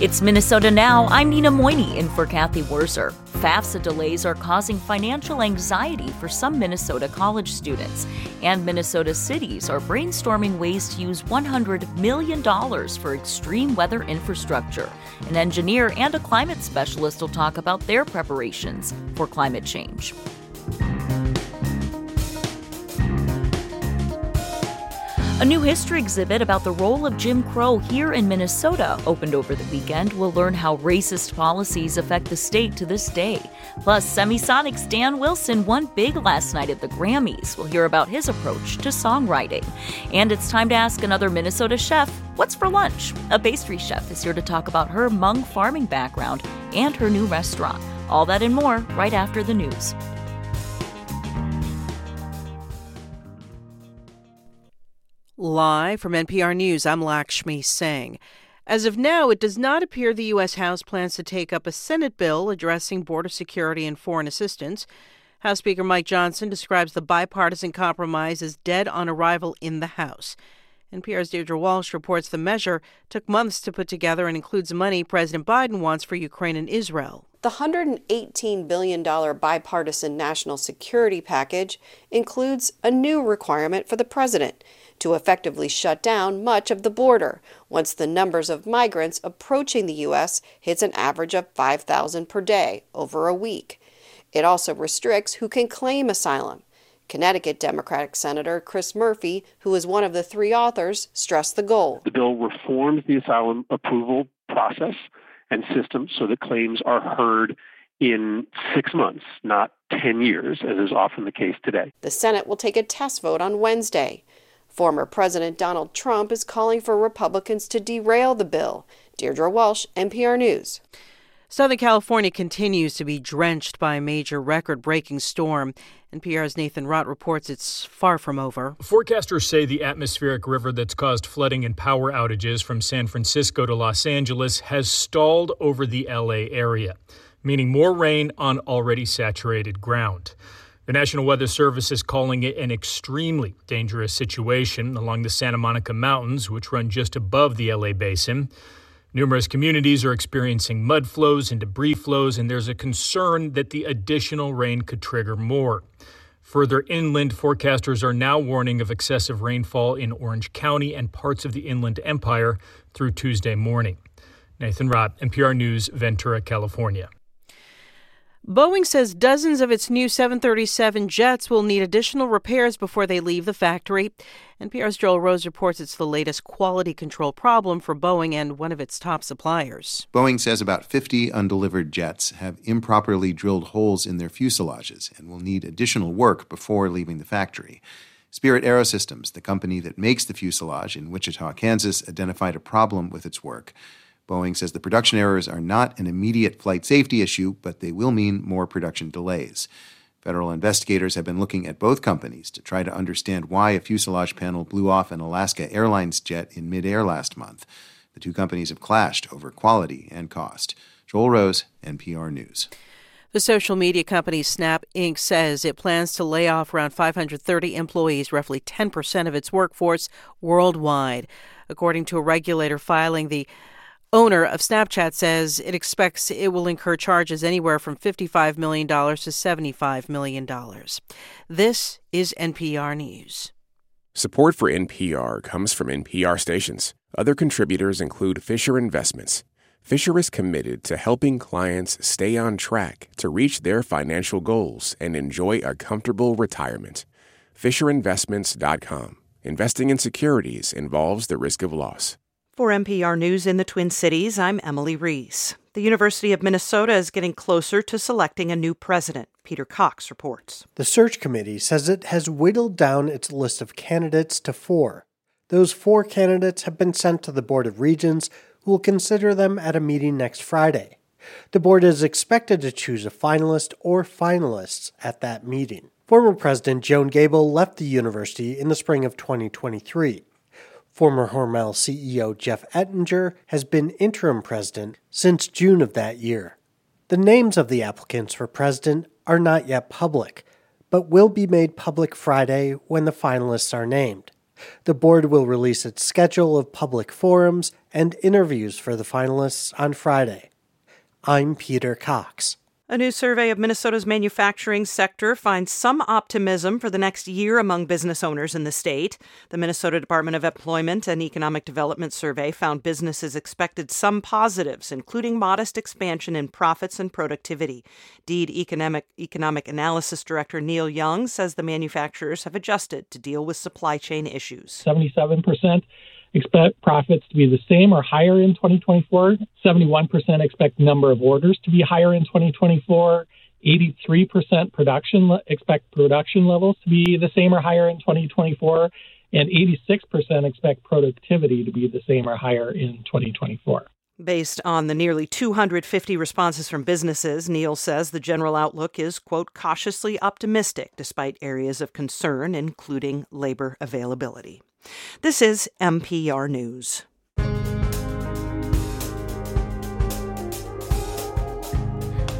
It's Minnesota Now. I'm Nina Moini in for Cathy Wurzer. FAFSA delays are causing financial anxiety for some Minnesota college students. And Minnesota cities are brainstorming ways to use $100 million for extreme weather infrastructure. An engineer and a climate specialist will talk about their preparations for climate change. A new history exhibit about the role of Jim Crow here in Minnesota opened over the weekend. We'll learn how racist policies affect the state to this day. Plus, Semisonic's Dan Wilson won big last night at the Grammys. We'll hear about his approach to songwriting. And it's time to ask another Minnesota chef what's for lunch? A pastry chef is here to talk about her Hmong farming background and her new restaurant. All that and more right after the news. Live from NPR News, I'm Lakshmi Singh. As of now, it does not appear the U.S. House plans to take up a Senate bill addressing border security and foreign assistance. House Speaker Mike Johnson describes the bipartisan compromise as dead on arrival in the House. NPR's Deirdre Walsh reports the measure took months to put together and includes money President Biden wants for Ukraine and Israel. The $118 billion bipartisan national security package includes a new requirement for the president to effectively shut down much of the border once the numbers of migrants approaching the U.S. hits an average of 5,000 per day over a week. It also restricts who can claim asylum. Connecticut Democratic Senator Chris Murphy, who is one of the three authors, stressed the goal. The bill reforms the asylum approval process and system so that claims are heard in six months, not 10 years, as is often the case today. The Senate will take a test vote on Wednesday. Former President Donald Trump is calling for Republicans to derail the bill. Deirdre Walsh, NPR News. Southern California continues to be drenched by a major record breaking storm. NPR's Nathan Rott reports it's far from over. Forecasters say the atmospheric river that's caused flooding and power outages from San Francisco to Los Angeles has stalled over the LA area, meaning more rain on already saturated ground. The National Weather Service is calling it an extremely dangerous situation along the Santa Monica Mountains, which run just above the LA basin. Numerous communities are experiencing mud flows and debris flows, and there's a concern that the additional rain could trigger more. Further inland, forecasters are now warning of excessive rainfall in Orange County and parts of the Inland Empire through Tuesday morning. Nathan Rott, NPR News, Ventura, California. Boeing says dozens of its new 737 jets will need additional repairs before they leave the factory. NPR's Joel Rose reports it's the latest quality control problem for Boeing and one of its top suppliers. Boeing says about 50 undelivered jets have improperly drilled holes in their fuselages and will need additional work before leaving the factory. Spirit Aerosystems, the company that makes the fuselage in Wichita, Kansas, identified a problem with its work. Boeing says the production errors are not an immediate flight safety issue, but they will mean more production delays. Federal investigators have been looking at both companies to try to understand why a fuselage panel blew off an Alaska Airlines jet in midair last month. The two companies have clashed over quality and cost. Joel Rose, NPR News. The social media company Snap Inc. says it plans to lay off around 530 employees, roughly 10% of its workforce worldwide. According to a regulator filing, the owner of Snapchat says it expects it will incur charges anywhere from $55 million to $75 million. This is NPR News. Support for NPR comes from NPR stations. Other contributors include Fisher Investments. Fisher is committed to helping clients stay on track to reach their financial goals and enjoy a comfortable retirement. FisherInvestments.com. Investing in securities involves the risk of loss. For NPR News in the Twin Cities, I'm Emily Reese. The University of Minnesota is getting closer to selecting a new president. Peter Cox reports. The search committee says it has whittled down its list of candidates to four. Those four candidates have been sent to the Board of Regents, who will consider them at a meeting next Friday. The board is expected to choose a finalist or finalists at that meeting. Former President Joan Gabel left the university in the spring of 2023. Former Hormel CEO Jeff Ettinger has been interim president since June of that year. The names of the applicants for president are not yet public, but will be made public Friday when the finalists are named. The board will release its schedule of public forums and interviews for the finalists on Friday. I'm Peter Cox. A new survey of Minnesota's manufacturing sector finds some optimism for the next year among business owners in the state. The Minnesota Department of Employment and Economic Development survey found businesses expected some positives, including modest expansion in profits and productivity. DEED Economic, Economic Analysis Director Neil Young says the manufacturers have adjusted to deal with supply chain issues. 77% expect profits to be the same or higher in 2024. 71% expect number of orders to be higher in 2024. 83% production expect production levels to be the same or higher in 2024 and 86% expect productivity to be the same or higher in 2024. Based on the nearly 250 responses from businesses, Neil says the general outlook is, quote, cautiously optimistic despite areas of concern, including labor availability. This is MPR News.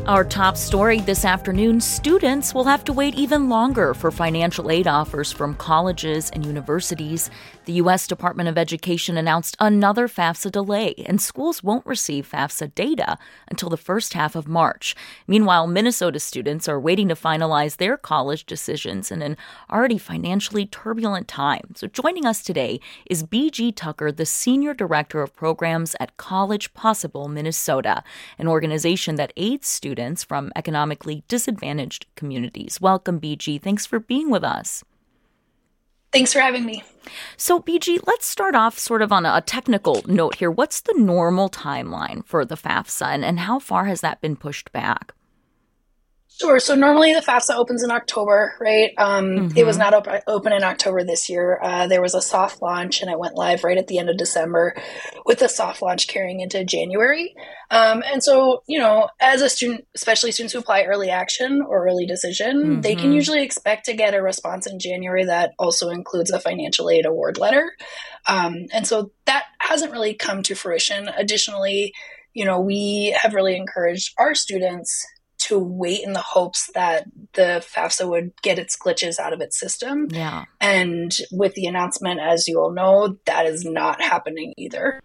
Our top story this afternoon students will have to wait even longer for financial aid offers from colleges and universities. The U.S. Department of Education announced another FAFSA delay, and schools won't receive FAFSA data until the first half of March. Meanwhile, Minnesota students are waiting to finalize their college decisions in an already financially turbulent time. So, joining us today is B.G. Tucker, the Senior Director of Programs at College Possible Minnesota, an organization that aids students from economically disadvantaged communities. Welcome, BG. Thanks for being with us. Thanks for having me. So, BG, let's start off sort of on a technical note here. What's the normal timeline for the FAFSA, and, and how far has that been pushed back? Sure. So normally the FAFSA opens in October, right? Um, mm-hmm. It was mm-hmm. not op- open in October this year. Uh, there was a soft launch and it went live right at the end of December with the soft launch carrying into January. Um, and so, you know, as a student, especially students who apply early action or early decision, mm-hmm. they can mm-hmm. usually expect to get a response in January that also includes a financial aid award letter. Um, and so that hasn't really come to fruition. Additionally, you know, we have really encouraged our students to wait in the hopes that the FAFSA would get its glitches out of its system. Yeah. And with the announcement, as you all know, that is not happening either.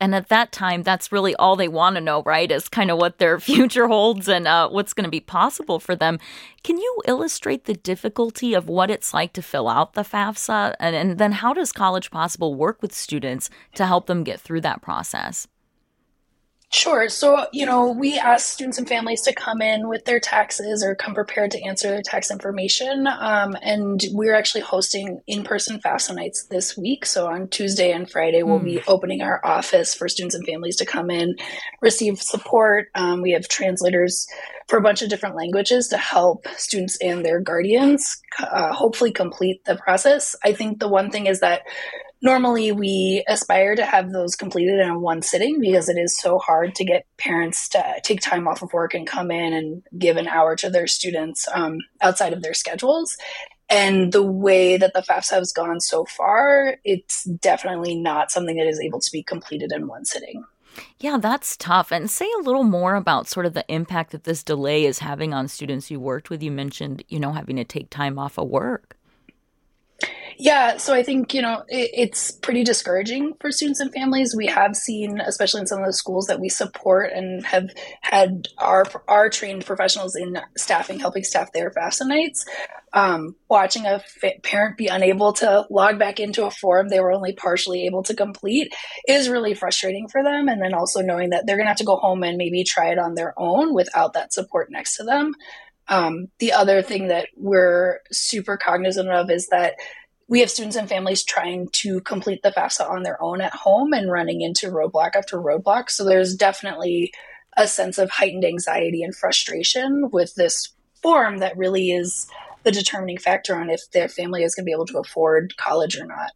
And at that time, that's really all they want to know, right? Is kind of what their future holds and uh, what's going to be possible for them. Can you illustrate the difficulty of what it's like to fill out the FAFSA? And, and then how does College Possible work with students to help them get through that process? Sure. So, you know, we ask students and families to come in with their taxes or come prepared to answer their tax information. Um, and we're actually hosting in person FAFSA nights this week. So, on Tuesday and Friday, we'll be hmm. opening our office for students and families to come in, receive support. Um, we have translators for a bunch of different languages to help students and their guardians uh, hopefully complete the process. I think the one thing is that normally we aspire to have those completed in one sitting because it is so hard to get parents to take time off of work and come in and give an hour to their students um, outside of their schedules. And the way that the FAFSA has gone so far, it's definitely not something that is able to be completed in one sitting. Yeah, that's tough. And say a little more about sort of the impact that this delay is having on students you worked with. You mentioned, you know, having to take time off of work. Yeah, so I think, you know, it, it's pretty discouraging for students and families. We have seen, especially in some of the schools that we support and have had our our trained professionals in staffing, helping staff their FAFSA nights, um, watching a parent be unable to log back into a form they were only partially able to complete is really frustrating for them. And then also knowing that they're going to have to go home and maybe try it on their own without that support next to them. Um, the other thing that we're super cognizant of is that we have students and families trying to complete the FAFSA on their own at home and running into roadblock after roadblock. So there's definitely a sense of heightened anxiety and frustration with this form that really is the determining factor on if their family is going to be able to afford college or not.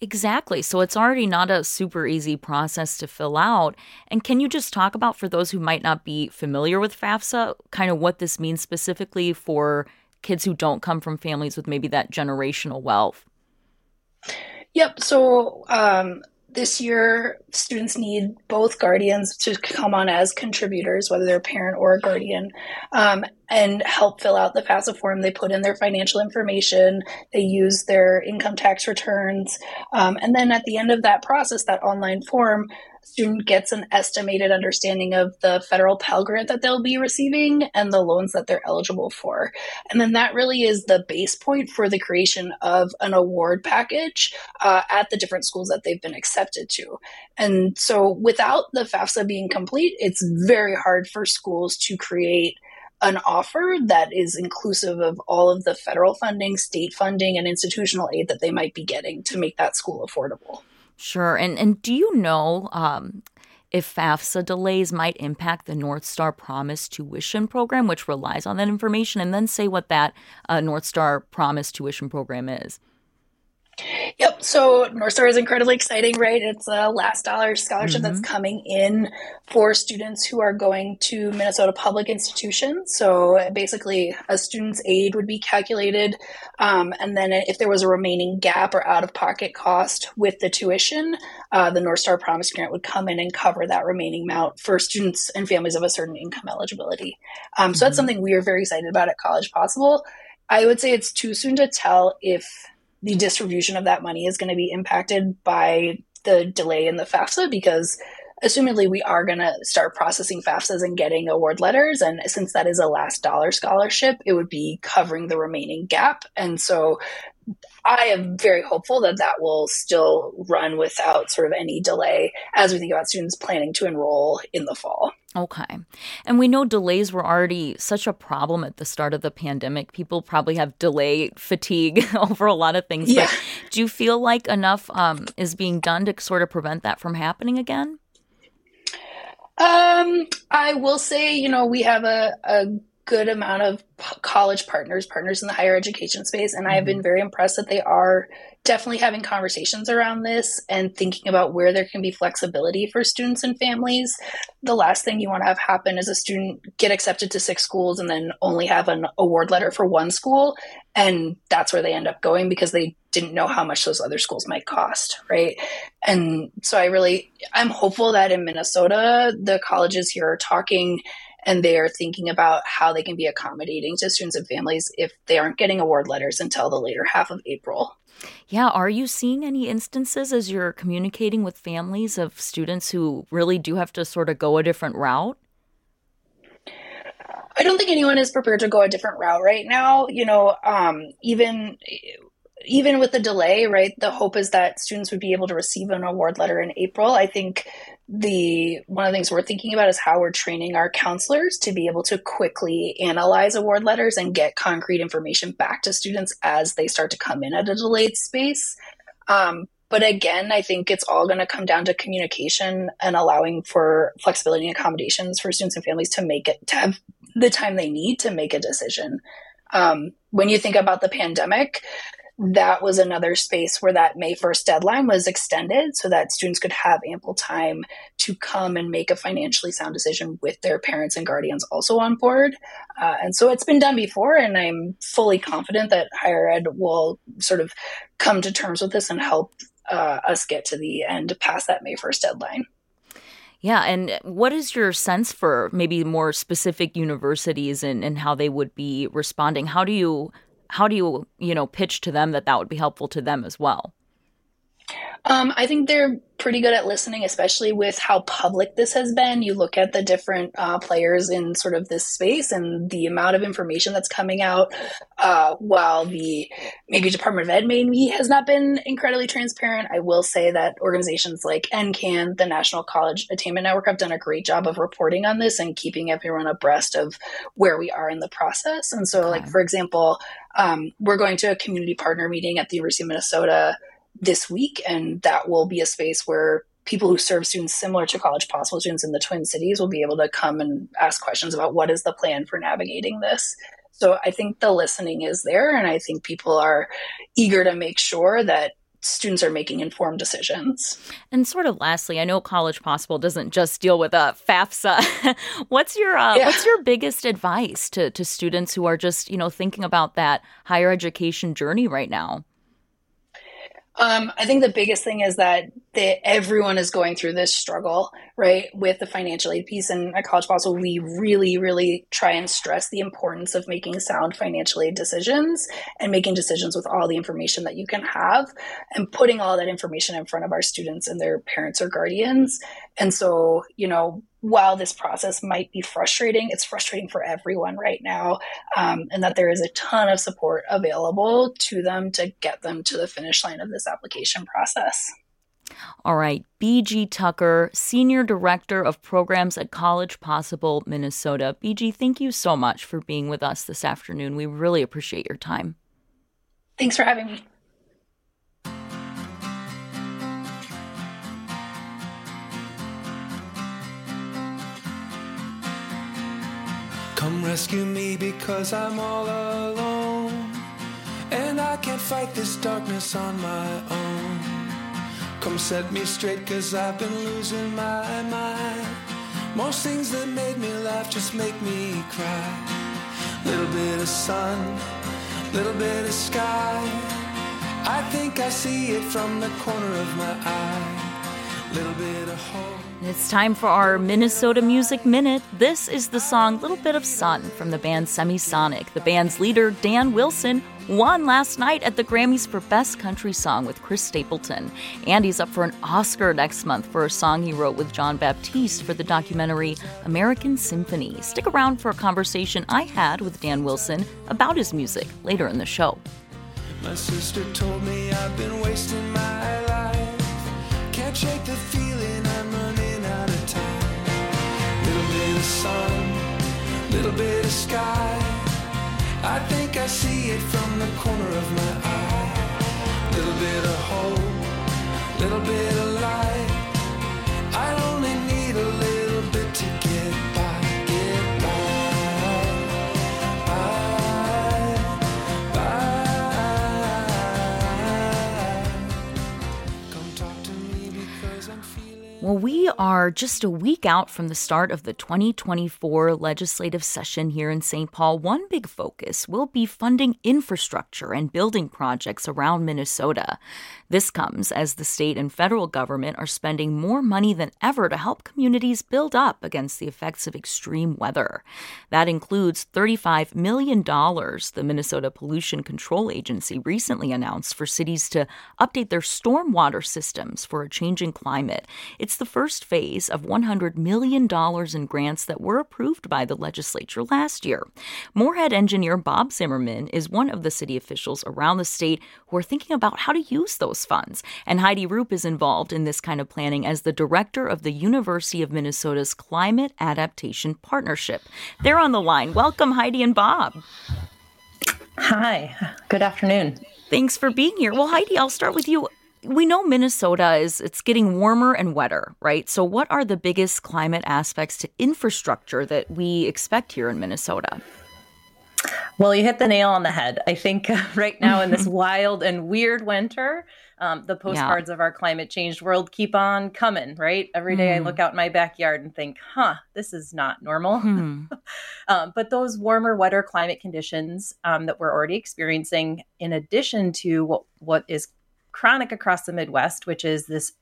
Exactly. So it's already not a super easy process to fill out. And can you just talk about, for those who might not be familiar with FAFSA, kind of what this means specifically for kids who don't come from families with maybe that generational wealth? Yep. So um, this year, students need both guardians to come on as contributors, whether they're a parent or a guardian. Um, and help fill out the FAFSA form. They put in their financial information, they use their income tax returns. Um, and then at the end of that process, that online form, student gets an estimated understanding of the federal Pell Grant that they'll be receiving and the loans that they're eligible for. And then that really is the base point for the creation of an award package uh, at the different schools that they've been accepted to. And so without the FAFSA being complete, it's very hard for schools to create an offer that is inclusive of all of the federal funding, state funding, and institutional aid that they might be getting to make that school affordable. Sure. And and do you know um, if FAFSA delays might impact the North Star Promise tuition program, which relies on that information, and then say what that uh, North Star Promise tuition program is? Yep. So North Star is incredibly exciting, right? It's a last dollar scholarship mm-hmm. that's coming in for students who are going to Minnesota public institutions. So basically, a student's aid would be calculated. Um, and then if there was a remaining gap or out of pocket cost with the tuition, uh, the North Star Promise Grant would come in and cover that remaining amount for students and families of a certain income eligibility. Um, mm-hmm. So that's mm-hmm. something we are very excited about at College Possible. I would say it's too soon to tell if the distribution of that money is going to be impacted by the delay in the FAFSA because assumedly we are going to start processing FAFSAs and getting award letters. And since that is a last dollar scholarship, it would be covering the remaining gap. And so I am very hopeful that that will still run without sort of any delay as we think about students planning to enroll in the fall. Okay. And we know delays were already such a problem at the start of the pandemic. People probably have delay fatigue over a lot of things. Yeah. But do you feel like enough um, is being done to sort of prevent that from happening again? Um, I will say, you know, we have a, a good amount of college partners, partners in the higher education space, and mm-hmm. I have been mm-hmm. very impressed that they are definitely having conversations around this and thinking about where there can be flexibility for students and families. The last thing you want to have happen is a student get accepted to six schools and then only have an award letter for one school, and that's where they end up going because they didn't know how much those other schools might cost, right? And so I really I'm hopeful that in Minnesota the colleges here are talking and they are thinking about how they can be accommodating to students and families if they aren't getting award letters until the later half of April. Yeah, are you seeing any instances as you're communicating with families of students who really do have to sort of go a different route? I don't think anyone is prepared to go a different route right now. You know, um, even even with the delay, right? The hope is that students would be able to receive an award letter in April. I think the one of the things we're thinking about is how we're training our counselors to be able to quickly analyze award letters and get concrete information back to students as they start to come in at a delayed space. Um, but again, I think it's all going to come down to communication and allowing for flexibility and accommodations for students and families to make it to have the time they need to make a decision. Um, when you think about the pandemic, that was another space where that May 1st deadline was extended so that students could have ample time to come and make a financially sound decision with their parents and guardians also on board. Uh, and so it's been done before, and I'm fully confident that higher ed will sort of come to terms with this and help uh, us get to the end past that May 1st deadline. Yeah, and what is your sense for maybe more specific universities and, and how they would be responding? How do you how do you you know pitch to them that that would be helpful to them as well um, I think they're pretty good at listening, especially with how public this has been. You look at the different uh, players in sort of this space and the amount of information that's coming out, uh, while the maybe Department of Ed maybe has not been incredibly transparent. I will say that organizations like NCAN, the National College Attainment Network, have done a great job of reporting on this and keeping everyone abreast of where we are in the process. And so, okay. like, for example, um, we're going to a community partner meeting at the University of Minnesota this week, and that will be a space where people who serve students similar to College Possible students in the Twin Cities will be able to come and ask questions about what is the plan for navigating this. So I think the listening is there, and I think people are eager to make sure that students are making informed decisions. And sort of lastly, I know College Possible doesn't just deal with a uh, FAFSA. what's your uh, yeah. what's your biggest advice to to students who are just you know thinking about that higher education journey right now? Um, I think the biggest thing is that that everyone is going through this struggle, right, with the financial aid piece. And at College Possible, we really, really try and stress the importance of making sound financial aid decisions and making decisions with all the information that you can have and putting all that information in front of our students and their parents or guardians. And so, you know, while this process might be frustrating, it's frustrating for everyone right now, um, and that there is a ton of support available to them to get them to the finish line of this application process. All right, BG Tucker, Senior Director of Programs at College Possible, Minnesota. BG, thank you so much for being with us this afternoon. We really appreciate your time. Thanks for having me. Come rescue me because I'm all alone. And I can't fight this darkness on my own. Come set me straight, cause I've been losing my mind. Most things that made me laugh just make me cry. Little bit of sun, little bit of sky. I think I see it from the corner of my eye. It's time for our Minnesota Music Minute. This is the song Little Bit of Sun from the band Semisonic. The band's leader, Dan Wilson, won last night at the Grammys for Best Country Song with Chris Stapleton. And he's up for an Oscar next month for a song he wrote with Jon Batiste for the documentary American Symphony. Stick around for a conversation I had with Dan Wilson about his music later in the show. My sister told me I've been wasting my life. Can't shake the feeling I'm running out of time. Little bit of sun, little bit of sky. I think I see it from the corner of my eye. Little bit of hope, little bit of light. I only need a little Well, we are just a week out from the start of the 2024 legislative session here in St. Paul. One big focus will be funding infrastructure and building projects around Minnesota. This comes as the state and federal government are spending more money than ever to help communities build up against the effects of extreme weather. That includes $35 million the Minnesota Pollution Control Agency recently announced for cities to update their stormwater systems for a changing climate. It's the first phase of $100 million in grants that were approved by the legislature last year. Moorhead engineer Bob Zimmerman is one of the city officials around the state who are thinking about how to use those funds. And Heidi Roop is involved in this kind of planning as the director of the University of Minnesota's Climate Adaptation Partnership. They're on the line. Welcome, Heidi and Bob. Hi, good afternoon. Thanks for being here. Well, Heidi, I'll start with you. We know Minnesota is it's getting warmer and wetter, right? So what are the biggest climate aspects to infrastructure that we expect here in Minnesota? Well, you hit the nail on the head. I think right now in this wild and weird winter, um, the postcards yeah. of our climate change world keep on coming, right? Every day mm. I look out in my backyard and think, huh, this is not normal. Mm. um, but those warmer, wetter climate conditions um, that we're already experiencing, in addition to what, what is chronic across the Midwest, which is this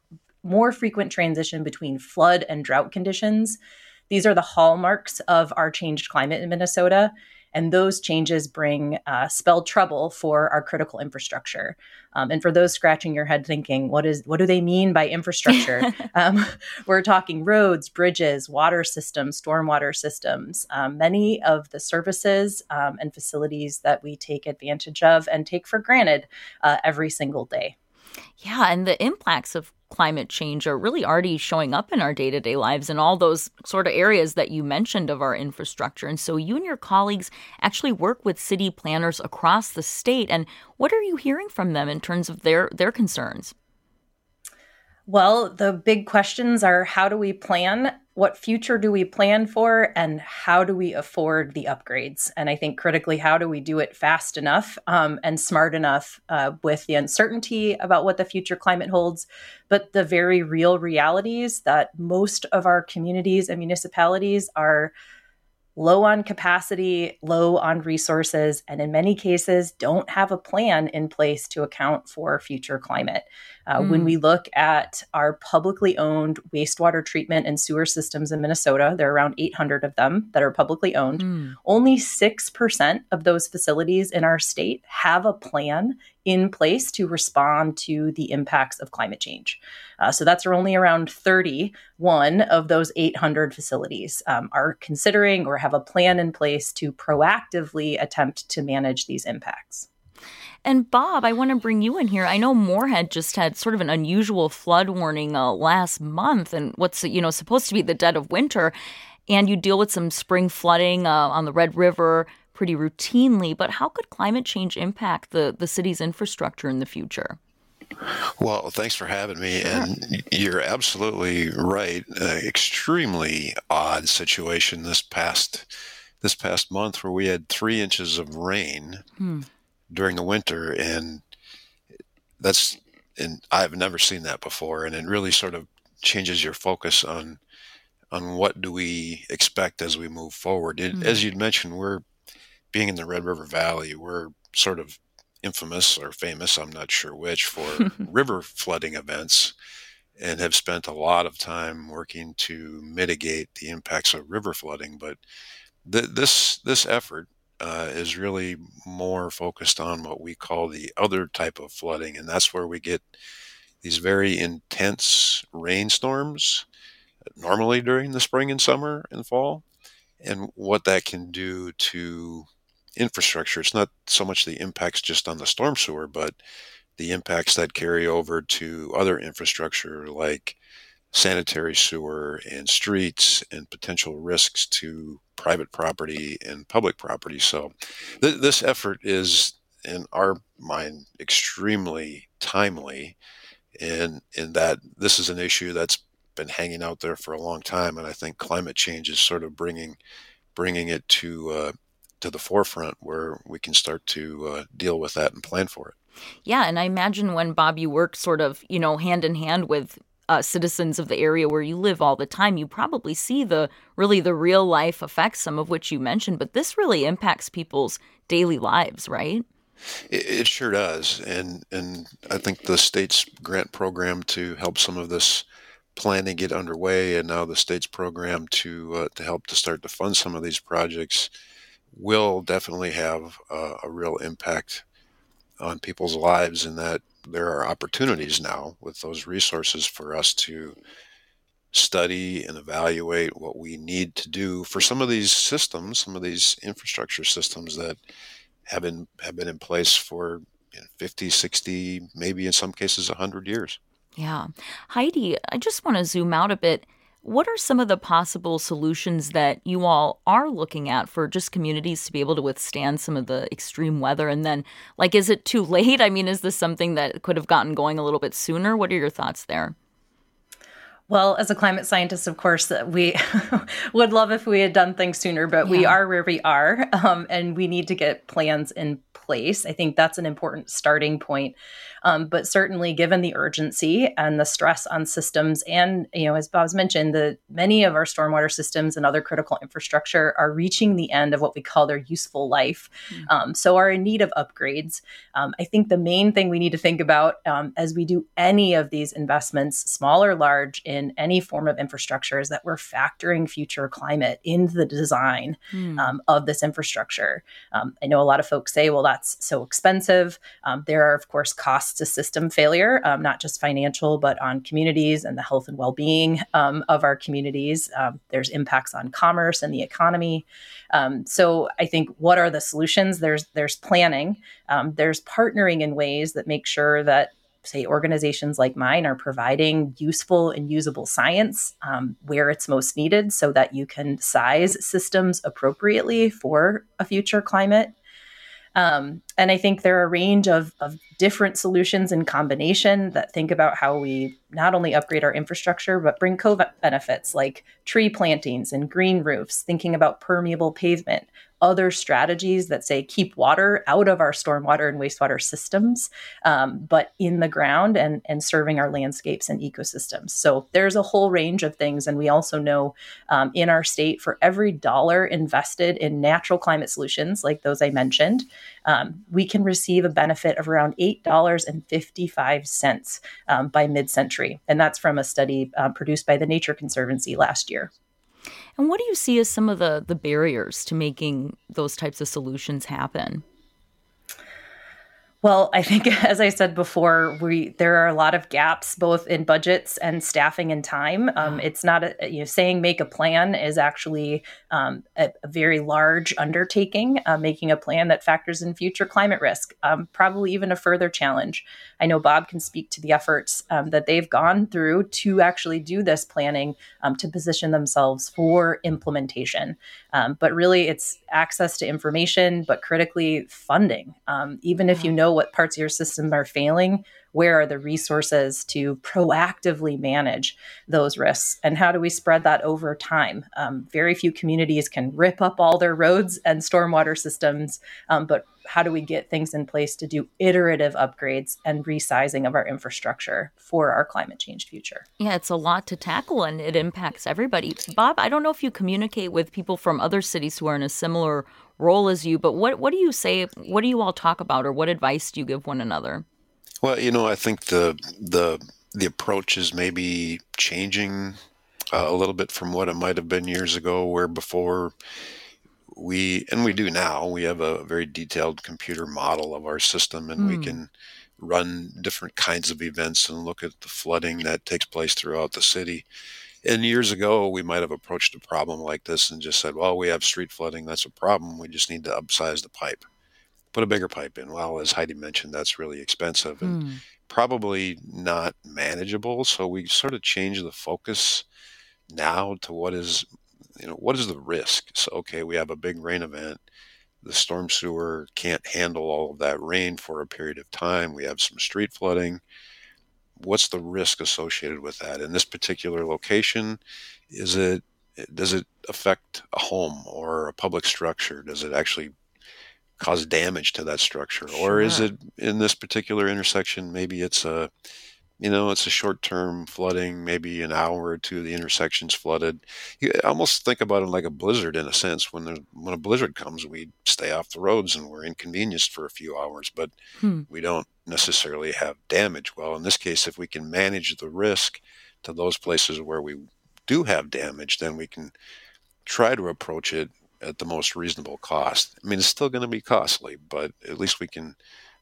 more frequent transition between flood and drought conditions, these are the hallmarks of our changed climate in Minnesota. And those changes bring uh, spelled trouble for our critical infrastructure. Um, and for those scratching your head thinking, what is what do they mean by infrastructure? um, we're talking roads, bridges, water systems, stormwater systems, um, many of the services um, and facilities that we take advantage of and take for granted uh, every single day. Yeah, and the impacts of climate change are really already showing up in our day to day lives in all those sort of areas that you mentioned of our infrastructure. And so you and your colleagues actually work with city planners across the state. And what are you hearing from them in terms of their, their concerns? Well, the big questions are how do we plan what future do we plan for and how do we afford the upgrades and i think critically how do we do it fast enough um, and smart enough uh, with the uncertainty about what the future climate holds but the very real realities that most of our communities and municipalities are low on capacity, low on resources, and in many cases don't have a plan in place to account for future climate. Uh, mm. When hmm. we look at our publicly owned wastewater treatment and sewer systems in Minnesota, there are around 800 of them that are publicly owned. Mm. Only 6% of those facilities in our state have a plan in place to respond to the impacts of climate change. Uh, so that's only around 31 of those 800 facilities um, are considering or have a plan in place to proactively attempt to manage these impacts. And Bob, I want to bring you in here. I know Moorhead just had sort of an unusual flood warning uh, last month, and what's you know supposed to be the dead of winter, and you deal with some spring flooding uh, on the Red River pretty routinely. But how could climate change impact the the city's infrastructure in the future? Well, thanks for having me. Sure. And you're absolutely right. Uh, extremely odd situation this past this past month where we had three inches of rain. Hmm during the winter, and that's and I've never seen that before, and it really sort of changes your focus on on what do we expect as we move forward. It, mm-hmm. As you'd mentioned, we're being in the Red River Valley, we're sort of infamous or famous, I'm not sure which, for river flooding events and have spent a lot of time working to mitigate the impacts of river flooding. But th- this this effort uh, is really more focused on what we call the other type of flooding, and that's where we get these very intense rainstorms, normally during the spring and summer and fall, and what that can do to infrastructure. It's not so much the impacts just on the storm sewer, but the impacts that carry over to other infrastructure like sanitary sewer and streets and potential risks to private property and public property. So th- this effort is, in our mind, extremely timely in in that this is an issue that's been hanging out there for a long time, and I think climate change is sort of bringing bringing it to uh, to the forefront where we can start to uh, deal with that and plan for it. Yeah, and I imagine when Bob, you worked sort of, you know, hand in hand with uh, citizens of the area where you live all the time, you probably see the really the real life effects, some of which you mentioned. But this really impacts people's daily lives, right? It, it sure does, and and I think the state's grant program to help some of this planning get underway, and now the state's program to uh, to help to start to fund some of these projects will definitely have uh, a real impact on people's lives in that there are opportunities now with those resources for us to study and evaluate what we need to do for some of these systems, some of these infrastructure systems that have been have been in place for 50, 60, maybe in some cases 100 years. Yeah. Heidi, I just want to zoom out a bit. What are some of the possible solutions that you all are looking at for just communities to be able to withstand some of the extreme weather? And then, like, is it too late? I mean, is this something that could have gotten going a little bit sooner? What are your thoughts there? Well, as a climate scientist, of course, uh, we would love if we had done things sooner, but yeah. we are where we are, um, and we need to get plans in place. I think that's an important starting point. Um, but certainly, given the urgency and the stress on systems, and you know, as Bob's mentioned, the many of our stormwater systems and other critical infrastructure are reaching the end of what we call their useful life, mm-hmm. um, so are in need of upgrades. Um, I think the main thing we need to think about um, as we do any of these investments, small or large, in any form of infrastructure, is that we're factoring future climate into the design mm. of this infrastructure. Um, I know a lot of folks say, "Well, that's so expensive." there are, of course, costs to system failure, um, not just financial, but on communities and the health and well being um, of our communities. Um, there's impacts on commerce and the economy. Um, so I think what are the solutions? There's there's planning. Um, there's partnering in ways that make sure that say organizations like mine are providing useful and usable science um, where it's most needed so that you can size systems appropriately for a future climate. Um, and I think there are a range of, of different solutions in combination that think about how we not only upgrade our infrastructure, but bring co benefits like tree plantings and green roofs, thinking about permeable pavement, other strategies that say keep water out of our stormwater and wastewater systems, um, but in the ground and, and serving our landscapes and ecosystems. So there's a whole range of things. And we also know um, in our state, for every dollar invested in natural climate solutions, like those I mentioned, um, we can receive a benefit of around $8.55 um, by mid century. And that's from a study uh, produced by the Nature Conservancy last year. And what do you see as some of the, the barriers to making those types of solutions happen? Well, I think as I said before, we there are a lot of gaps both in budgets and staffing and time. Um, mm. it's not a, you know saying make a plan is actually um, a, a, very large undertaking. Uh, making a plan that factors in future climate risk, um, probably even a further challenge. I know Bob can speak to the efforts um, that they've gone through to actually do this planning um, to position themselves for implementation. Um, but really, it's access to information, but critically funding. even if you know what parts of your system are failing, where are the resources to proactively manage those risks? And how do we spread that over time? Um, very few communities can rip up all their roads and stormwater systems, um, but how do we get things in place to do iterative upgrades and resizing of our infrastructure for our climate change future? Yeah, it's a lot to tackle and it impacts everybody. Bob, I don't know if you communicate with people from other cities who are in a similar role as you, but what, what do you say? What do you all talk about or what advice do you give one another? Well, you know, I think the the the approach is maybe changing uh, a little bit from what it might have been years ago, where before we and we do now we have a very detailed computer model of our system, and mm. we hmm. can run different kinds of events and look at the flooding that takes place throughout the city. And years ago, we might have approached a problem like this and just said, "Well, we have street flooding. That's a problem. We just need to upsize the pipe." put a bigger pipe in. Well, as Heidi mentioned, that's really expensive and mm. probably not manageable. So we sort of change the focus now to what is, you know, what is the risk? So, okay, we have a big rain event. The storm sewer can't handle all of that rain for a period of time. We have some street flooding. What's the risk associated with that? In this particular location, is it does it affect a home or a public structure? Does it actually cause damage to that structure sure. or is it in this particular intersection maybe it's a you know it's a short term flooding maybe an hour or two the intersection's flooded you almost think about it like a blizzard in a sense when there's when a blizzard comes we stay off the roads and we're inconvenienced for a few hours but hmm. we don't necessarily have damage well in this case if we can manage the risk to those places where we do have damage then we can try to approach it at the most reasonable cost. I mean, it's still going to be costly, but at least we can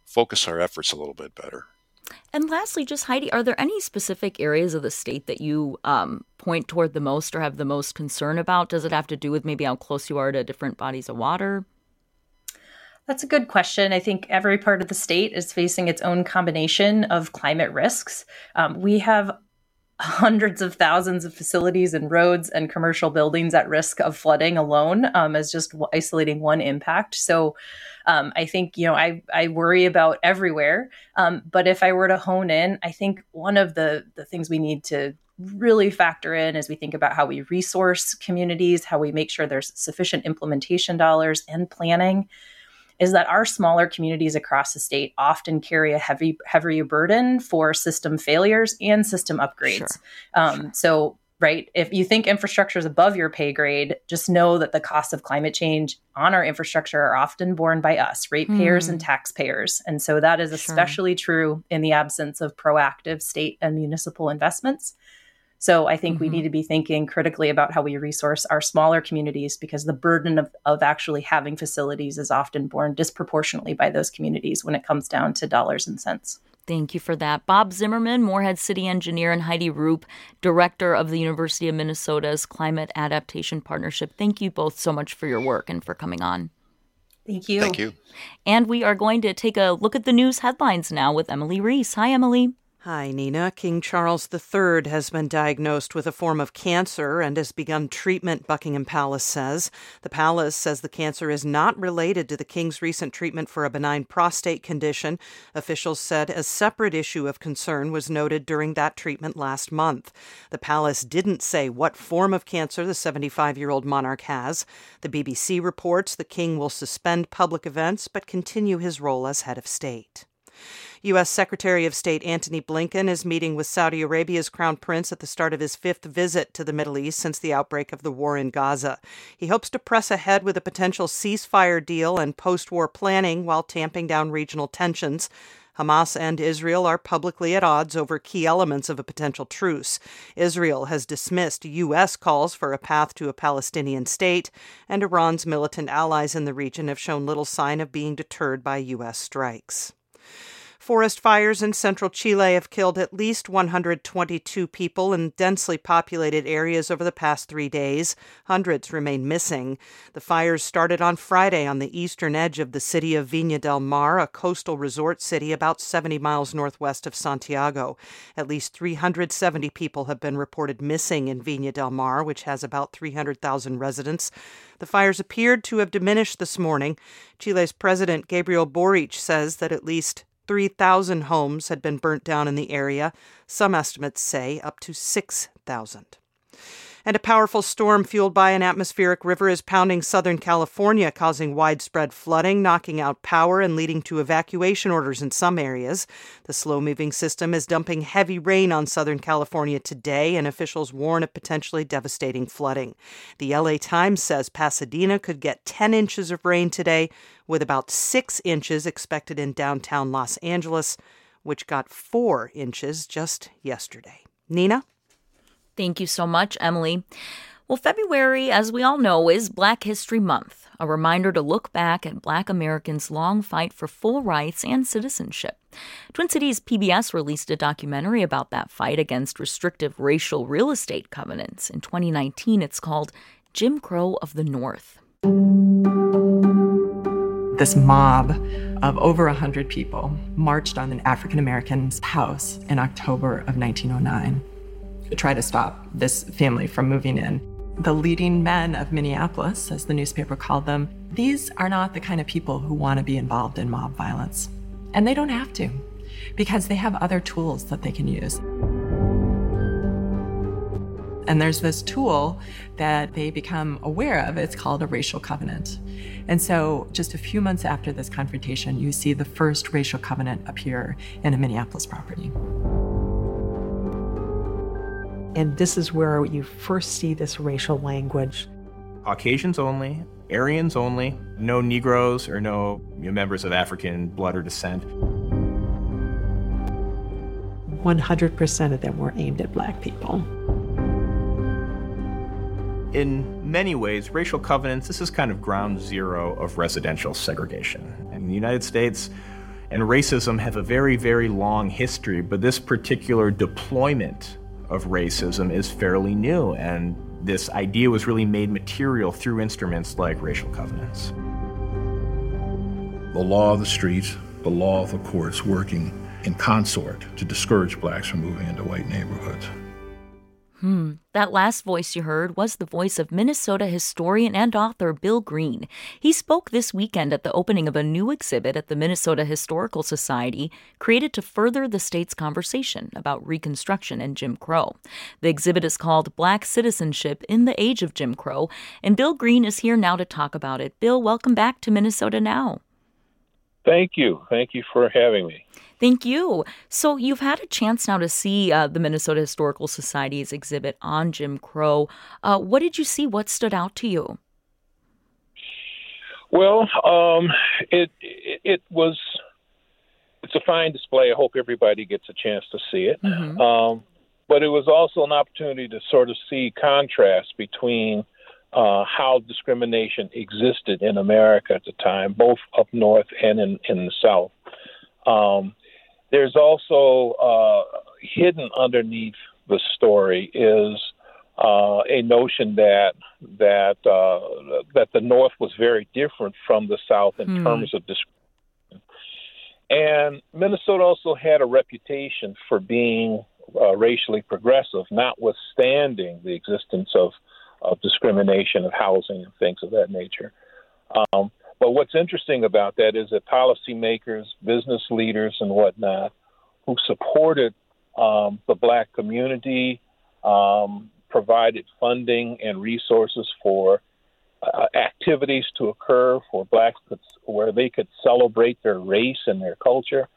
focus our efforts a little bit better. And lastly, just Heidi, are there any specific areas of the state that you um, point toward the most or have the most concern about? Does it have to do with maybe how close you are to different bodies of water? That's a good question. I think every part of the state is facing its own combination of climate risks. Um, we have hundreds of thousands of facilities and roads and commercial buildings at risk of flooding alone um, as just isolating one impact. So um, I think, you know, I, I worry about everywhere. Um, but if I were to hone in, I think one of the, the things we need to really factor in as we think about how we resource communities, how we make sure there's sufficient implementation dollars and planning is that our smaller communities across the state often carry a heavy heavier burden for system failures and system upgrades. Sure. Um, sure. So right? If you think infrastructure is above your pay grade, just know that the costs of climate change on our infrastructure are often borne by us, ratepayers mm. and hmm. taxpayers. And so that is especially sure. true in the absence of proactive state and municipal investments. So I think mm-hmm. we need to be thinking critically about how we resource our smaller communities because the burden of, of actually having facilities is often borne disproportionately by those communities when it comes down to dollars and cents. Thank you for that. Bob Zimmerman, Moorhead City engineer, and Heidi Roop, director of the University of Minnesota's Climate Adaptation Partnership. Thank you both so much for your work and for coming on. Thank you. Thank you. And we are going to take a look at the news headlines now with Emily Reese. Hi, Emily. Hi, Nina. King Charles III has been diagnosed with a form of cancer and has begun treatment, Buckingham Palace says. The palace says the cancer is not related to the king's recent treatment for a benign prostate condition. Officials said a separate issue of concern was noted during that treatment last month. The palace didn't say what form of cancer the 75 year old monarch has. The BBC reports the king will suspend public events but continue his role as head of state. U.S. Secretary of State Antony Blinken is meeting with Saudi Arabia's Crown Prince at the start of his fifth visit to the Middle East since the outbreak of the war in Gaza. He hopes to press ahead with a potential ceasefire deal and post war planning while tamping down regional tensions. Hamas and Israel are publicly at odds over key elements of a potential truce. Israel has dismissed U.S. calls for a path to a Palestinian state, and Iran's militant allies in the region have shown little sign of being deterred by U.S. strikes. Forest fires in central Chile have killed at least 122 people in densely populated areas over the past three days. Hundreds remain missing. The fires started on Friday on the eastern edge of the city of Viña del Mar, a coastal resort city about 70 miles northwest of Santiago. At least 370 people have been reported missing in Viña del Mar, which has about 300,000 residents. The fires appeared to have diminished this morning. Chile's President Gabriel Boric says that at least 3,000 homes had been burnt down in the area. Some estimates say up to 6,000. And a powerful storm fueled by an atmospheric river is pounding Southern California, causing widespread flooding, knocking out power, and leading to evacuation orders in some areas. The slow moving system is dumping heavy rain on Southern California today, and officials warn of potentially devastating flooding. The LA Times says Pasadena could get 10 inches of rain today, with about 6 inches expected in downtown Los Angeles, which got 4 inches just yesterday. Nina? Thank you so much, Emily. Well, February, as we all know, is Black History Month, a reminder to look back at Black Americans' long fight for full rights and citizenship. Twin Cities PBS released a documentary about that fight against restrictive racial real estate covenants. In 2019, it's called Jim Crow of the North. This mob of over 100 people marched on an African American's house in October of 1909 to try to stop this family from moving in. The leading men of Minneapolis, as the newspaper called them, these are not the kind of people who want to be involved in mob violence. And they don't have to, because they have other tools that they can use. And there's this tool that they become aware of. It's called a racial covenant. And so, just a few months after this confrontation, you see the first racial covenant appear in a Minneapolis property. And this is where you first see this racial language. Caucasians only, Aryans only, no Negroes or no members of African blood or descent. 100% of them were aimed at black people. In many ways, racial covenants, this is kind of ground zero of residential segregation. In the United States, and racism have a very, very long history, but this particular deployment of racism is fairly new, and this idea was really made material through instruments like racial covenants. The law of the streets, the law of the courts working in consort to discourage blacks from moving into white neighborhoods. Hmm. That last voice you heard was the voice of Minnesota historian and author Bill Green. He spoke this weekend at the opening of a new exhibit at the Minnesota Historical Society, created to further the state's conversation about Reconstruction and Jim Crow. The exhibit is called Black Citizenship in the Age of Jim Crow, and Bill Green is here now to talk about it. Bill, welcome back to Minnesota Now. Thank you. Thank you for having me. Thank you. So, you've had a chance now to see uh, the Minnesota Historical Society's exhibit on Jim Crow. Uh, what did you see? What stood out to you? Well, um, it, it, it was it's a fine display. I hope everybody gets a chance to see it. Mm-hmm. Um, but it was also an opportunity to sort of see contrast between uh, how discrimination existed in America at the time, both up north and in, in the south. Um, there's also uh, hidden underneath the story is uh, a notion that that uh, that the North was very different from the South in hmm. terms of discrimination. And Minnesota also had a reputation for being uh, racially progressive, notwithstanding the existence of, of discrimination of housing and things of that nature. Um, but what's interesting about that is that policymakers, business leaders, and whatnot who supported um, the black community, um, provided funding and resources for uh, activities to occur for blacks where they could celebrate their race and their culture.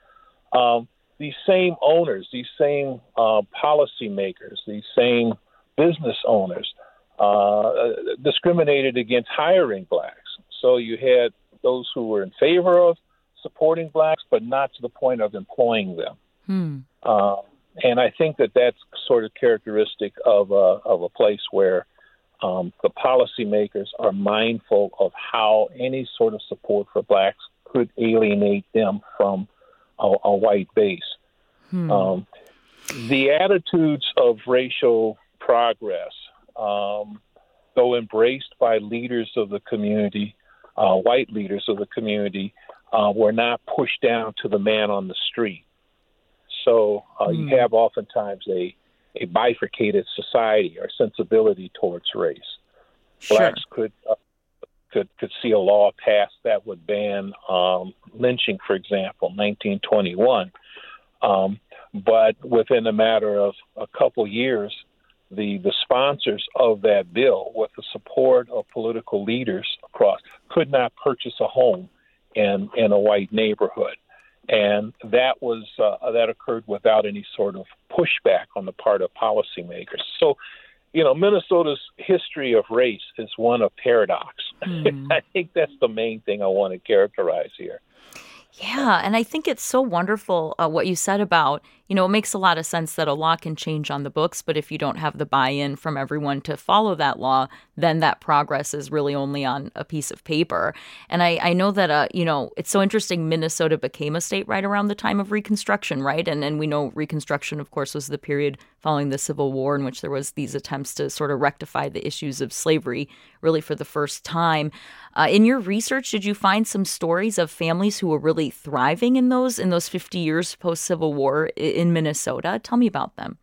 Um, these same owners, these same uh, policymakers, these same business owners uh, discriminated against hiring blacks. So you had those who were in favor of supporting blacks, but not to the point of employing them. Hmm. Uh, and I think that that's sort of characteristic of a, of a place where um, the policymakers are mindful of how any sort of support for blacks could alienate them from a, a white base. Hmm. Um, the attitudes of racial progress, um, though embraced by leaders of the community, uh, white leaders of the community, uh, were not pushed down to the man on the street. So uh, mm. you hmm. have oftentimes a, a bifurcated society or sensibility towards race. Sure. Blacks could uh, could could see a law passed that would ban um, lynching, for example, 1921. Um, but within a matter of a couple years, the the sponsors of that bill, with the support of political leaders across, could not purchase a home in in a white neighborhood and that was uh, that occurred without any sort of pushback on the part of policymakers. So, you know, Minnesota's history of race is one of paradox. Mm. I think that's the main thing I want to characterize here. Yeah, and I think it's so wonderful uh, what you said about, you know, it makes a lot of sense that a law can change on the books, but if you don't have the buy in from everyone to follow that law, then that progress is really only on a piece of paper. And I, I know that, uh, you know, it's so interesting. Minnesota became a state right around the time of Reconstruction, right? And, and we know Reconstruction, of course, was the period following the Civil War in which there was these attempts to sort of rectify the issues of slavery really for the first time. Uh, in your research, did you find some stories of families who were really thriving in those in those 50 years post Civil War Minnesota? Tell me about them.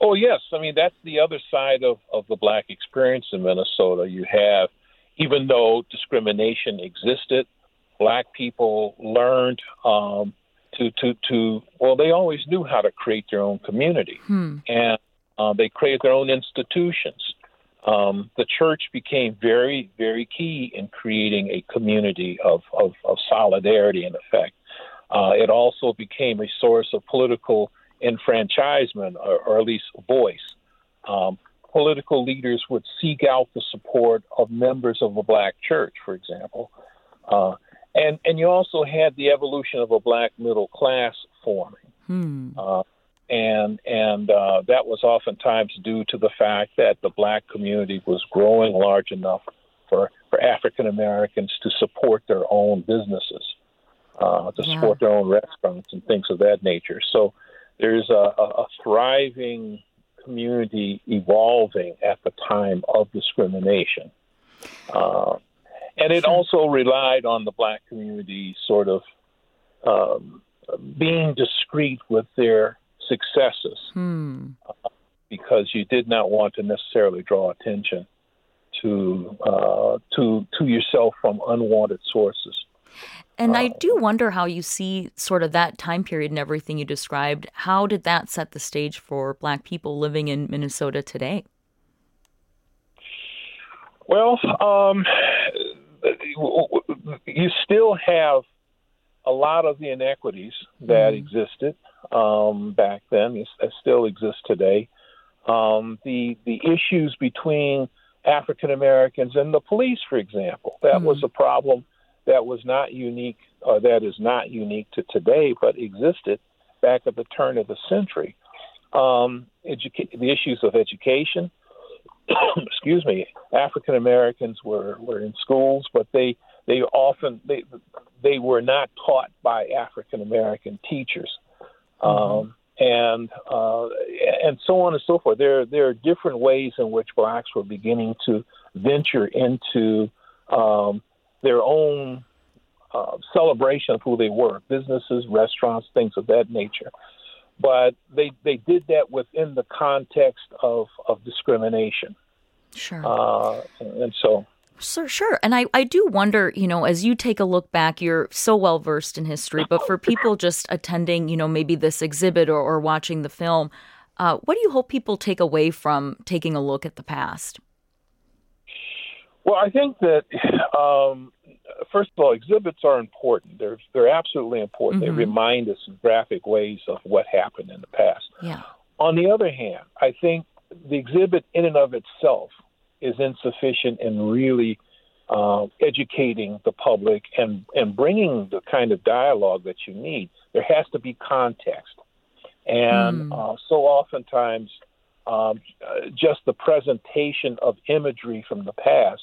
Oh yes, I mean that's the other side of, of the black experience in Minnesota. You have, even though discrimination existed, black people learned um, to to to well, they always knew how to create their own community, hmm. and uh, they created their own institutions. Um, the church became very, very key in creating a community of, of, of solidarity, in effect. Uh, it also became a source of political enfranchisement, or, or at least voice. Um, political leaders would seek out the support of members of the black church, for example. Uh, and, and you also had the evolution of a black middle class forming. Hmm. Uh, and and uh, that was oftentimes due to the fact that the black community was growing large enough for for African Americans to support their own businesses, uh, to yeah. support their own restaurants and things of that nature. So there's a, a thriving community evolving at the time of discrimination. Uh, and it also relied on the black community sort of um, being discreet with their successes hmm. uh, because you did not want to necessarily draw attention to uh, to to yourself from unwanted sources. And I do wonder how you see sort of that time period and everything you described. How did that set the stage for Black people living in Minnesota today? Well, um, you still have a lot of the inequities that mm. existed um, back then that still exist today. Um, the the issues between African Americans and the police, for example, that mm. was a problem that was not unique, or that is not unique to today, but existed back at the turn of the century. Um, educa- the issues of education. excuse me. African Americans were, were in schools, but they they often they they were not taught by African American teachers. Mm-hmm. Um, and uh, and so on and so forth. There there are different ways in which blacks were beginning to venture into um, their own uh, celebration of who they were businesses, restaurants, things of that nature. But they, they did that within the context of, of discrimination. Sure. Uh, and so. Sure, sure. And I, I do wonder, you know, as you take a look back, you're so well versed in history, but for people just attending, you know, maybe this exhibit or, or watching the film, uh, what do you hope people take away from taking a look at the past? Well, I think that um, first of all, exhibits are important. They're they're absolutely important. Mm-hmm. They remind us in graphic ways of what happened in the past. Yeah. On the other hand, I think the exhibit in and of itself is insufficient in really uh, educating the public and and bringing the kind of dialogue that you need. There has to be context, and mm. uh, so oftentimes um, just the presentation of imagery from the past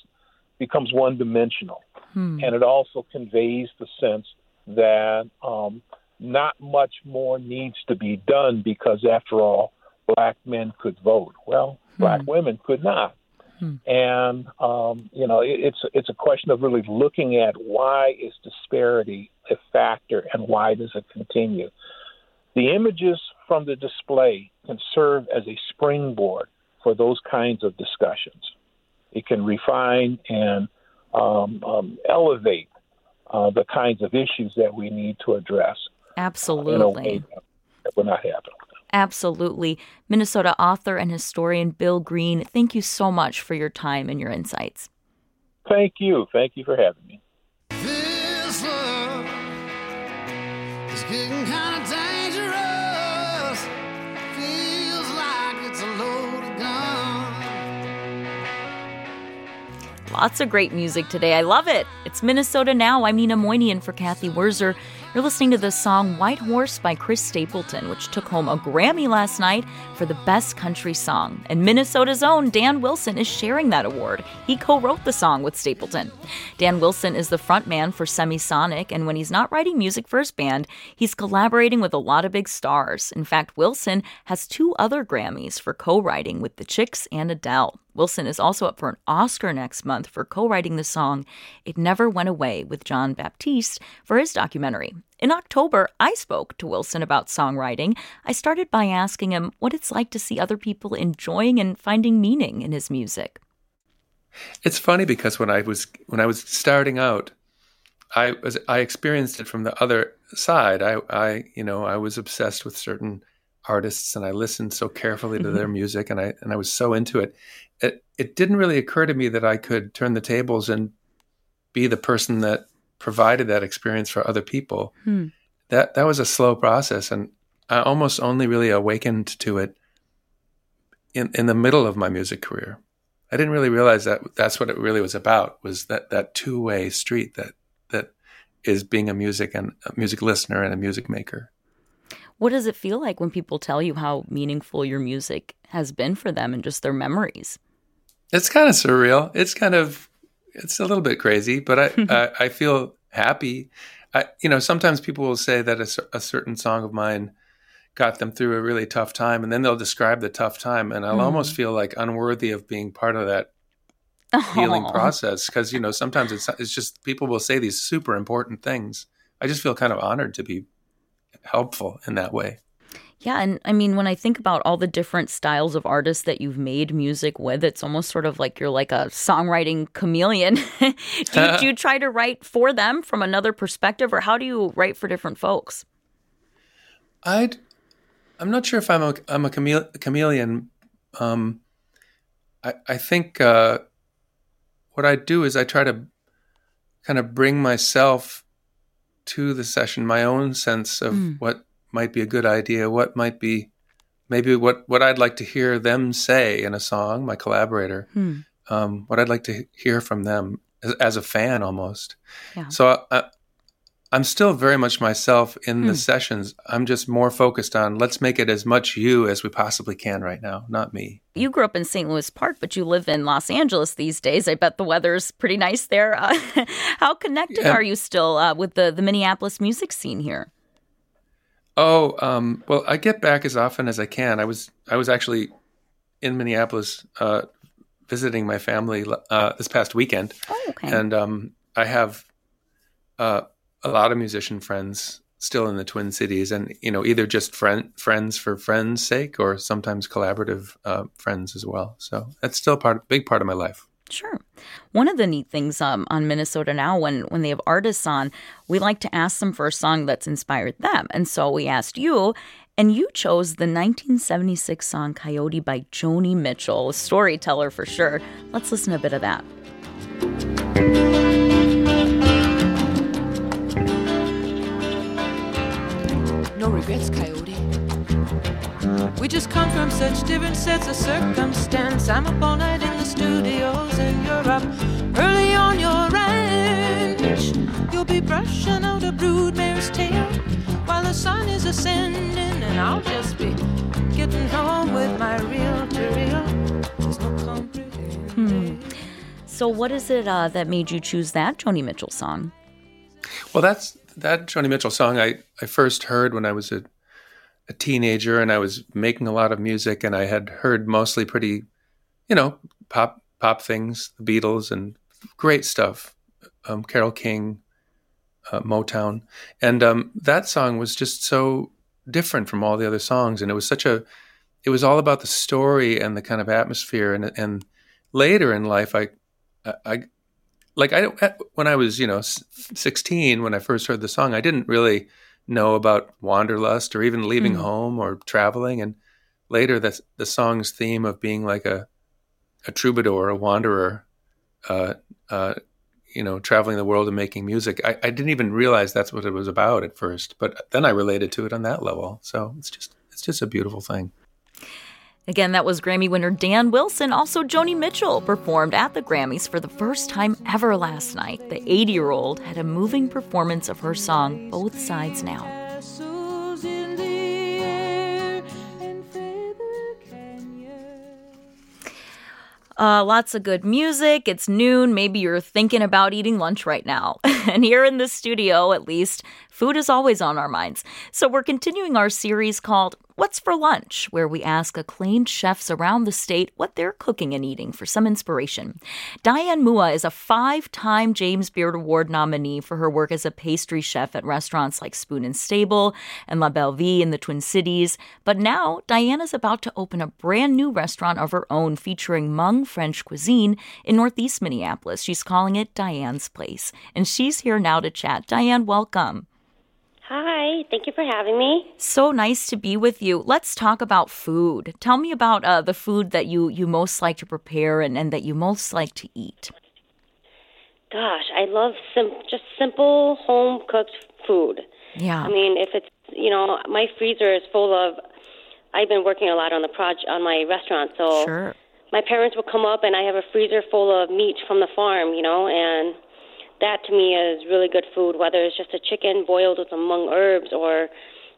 becomes one dimensional. Hmm. And it also conveys the sense that um, not much more needs to be done because, after all, black men could vote. Well, hmm. black women could not. Hmm. And um, you know, it, it's it's a question of really looking at why is disparity a factor and why does it continue. The images from the display can serve as a springboard for those kinds of discussions. It can refine and um, um, elevate uh, the kinds of issues that we need to address. Absolutely. Uh, that will not happen. Absolutely. Minnesota author and historian Bill Green, thank you so much for your time and your insights. Thank you. Thank you for having me. Lots of great music today. I love it. It's Minnesota Now. I'm Nina Moynihan for Cathy Wurzer. You're listening to the song White Horse by Chris Stapleton, which took home a Grammy last night for the best country song. And Minnesota's own Dan Wilson is sharing that award. He co wrote the song with Stapleton. Dan Wilson is the frontman for Semisonic, and when he's not writing music for his band, he's collaborating with a lot of big stars. In fact, Wilson has two other Grammys for co writing with the Chicks and Adele. Wilson is also up for an Oscar next month for co writing the song It Never Went Away with Jon Batiste for his documentary. In October, I spoke to Wilson about songwriting. I started by asking him what it's like to see other people enjoying and finding meaning in his music. It's funny because when I was when I was starting out, I was I experienced it from the other side. I I you know I was obsessed with certain artists and I listened so carefully to mm-hmm. their music and I and I was so into it it, it didn't really occur to me that I could turn the tables and be the person that provided that experience for other people. Hmm. That that was a slow process, and I almost only really awakened to it in in the middle of my music career. I didn't really realize that that's what it really was about was that that two way street that that is being a music and a music listener and a music maker. What does it feel like when people tell you how meaningful your music has been for them and just their memories? It's kind of surreal. It's kind of it's a little bit crazy, but I I, I, feel happy. I, you know, sometimes people will say that a, a, certain song of mine got them through a really tough time, and then they'll describe the tough time, and I'll mm. almost feel like unworthy of being part of that healing process because you know sometimes it's it's just people will say these super important things. I just feel kind of honored to be helpful in that way. Yeah, and I mean, when I think about all the different styles of artists that you've made music with, it's almost sort of like you're like a songwriting chameleon. do, you, do, you, try to write for them from another perspective, or how do you write for different folks? I, I'm not sure if I'm a I'm a chameleon. Um, I I think uh, what I do is I try to kind of bring myself to the session, my own sense of mm. what might be a good idea, what might be maybe what, what I'd like to hear them say in a song, my collaborator, hmm. um, what I'd like to hear from them as, as a fan almost. Yeah. So I, am still very much myself in hmm. the sessions. I'm just more focused on let's make it as much you as we possibly can right now, not me. You grew up in St. Louis Park, but you live in Los Angeles these days. I bet the weather's pretty nice there. Uh, how connected yeah. are you still uh, with the, the Minneapolis music scene here? Oh, um, well, I get back as often as I can. I was I was actually in Minneapolis uh, visiting my family uh, this past weekend, oh, okay. and um, I have uh, a lot of musician friends still in the Twin Cities, and you know, either just friend friends for friends' sake, or sometimes collaborative uh, friends as well. So that's still a part, big part of my life. Sure. One of the neat things um, on Minnesota Now, when when they have artists on, we like to ask them for a song that's inspired them, and so we asked you, and you chose the 1976 song "Coyote" by Joni Mitchell, a storyteller for sure. Let's listen a bit of that. No regrets, Coyote. We just come from such different sets of circumstance. I'm up all night in the studios, and you're up early on your ranch. You'll be brushing out a broodmare's tail while the sun is ascending, and I'll just be getting home with my reel to reel. There's no comprehension. Hmm. So, what is it uh, that made you choose that Joni Mitchell song? Well, that's that Joni Mitchell song I, I first heard when I was a, a teenager and I was making a lot of music and I had heard mostly pretty, you know, pop pop things, the Beatles and great stuff, um, Carole King, uh, Motown, and um, that song was just so different from all the other songs, and it was such a, it was all about the story and the kind of atmosphere, and and later in life, I, I, like I when I was you know 16 when I first heard the song I didn't really know about wanderlust or even leaving mm. home or traveling. And later the the song's theme of being like a a troubadour a wanderer uh, uh, you know traveling the world and making music. I, I didn't even realize that's what it was about at first but then I related to it on that level. So it's just it's just a beautiful thing Again, that was Grammy winner Dan Wilson. Also, Joni Mitchell performed at the Grammys for the first time ever last night. The 80 year old had a moving performance of her song, Both Sides Now. Uh, lots of good music. It's noon. Maybe you're thinking about eating lunch right now. and here in the studio, at least, food is always on our minds. So we're continuing our series called What's for Lunch, where we ask acclaimed chefs around the state what they're cooking and eating for some inspiration. Diane Moua is a five time James Beard Award nominee for her work as a pastry chef at restaurants like Spoon and Stable and La Belle Vie in the Twin Cities. But now, Diane is about to open a brand new restaurant of her own featuring Hmong French cuisine in Northeast Minneapolis. She's calling it Diane's Place. And she's here now to chat. Diane, welcome. Hi, thank you for having me. So nice to be with you. Let's talk about food. Tell me about uh, the food that you, you most like to prepare and, and that you most like to eat. Gosh, I love sim- just simple home cooked food. Yeah. I mean, if it's, you know, my freezer is full of, I've been working a lot on the project, on my restaurant, so. Sure. My parents will come up and I have a freezer full of meat from the farm, you know, and that to me is really good food, whether it's just a chicken boiled with some Hmong herbs or,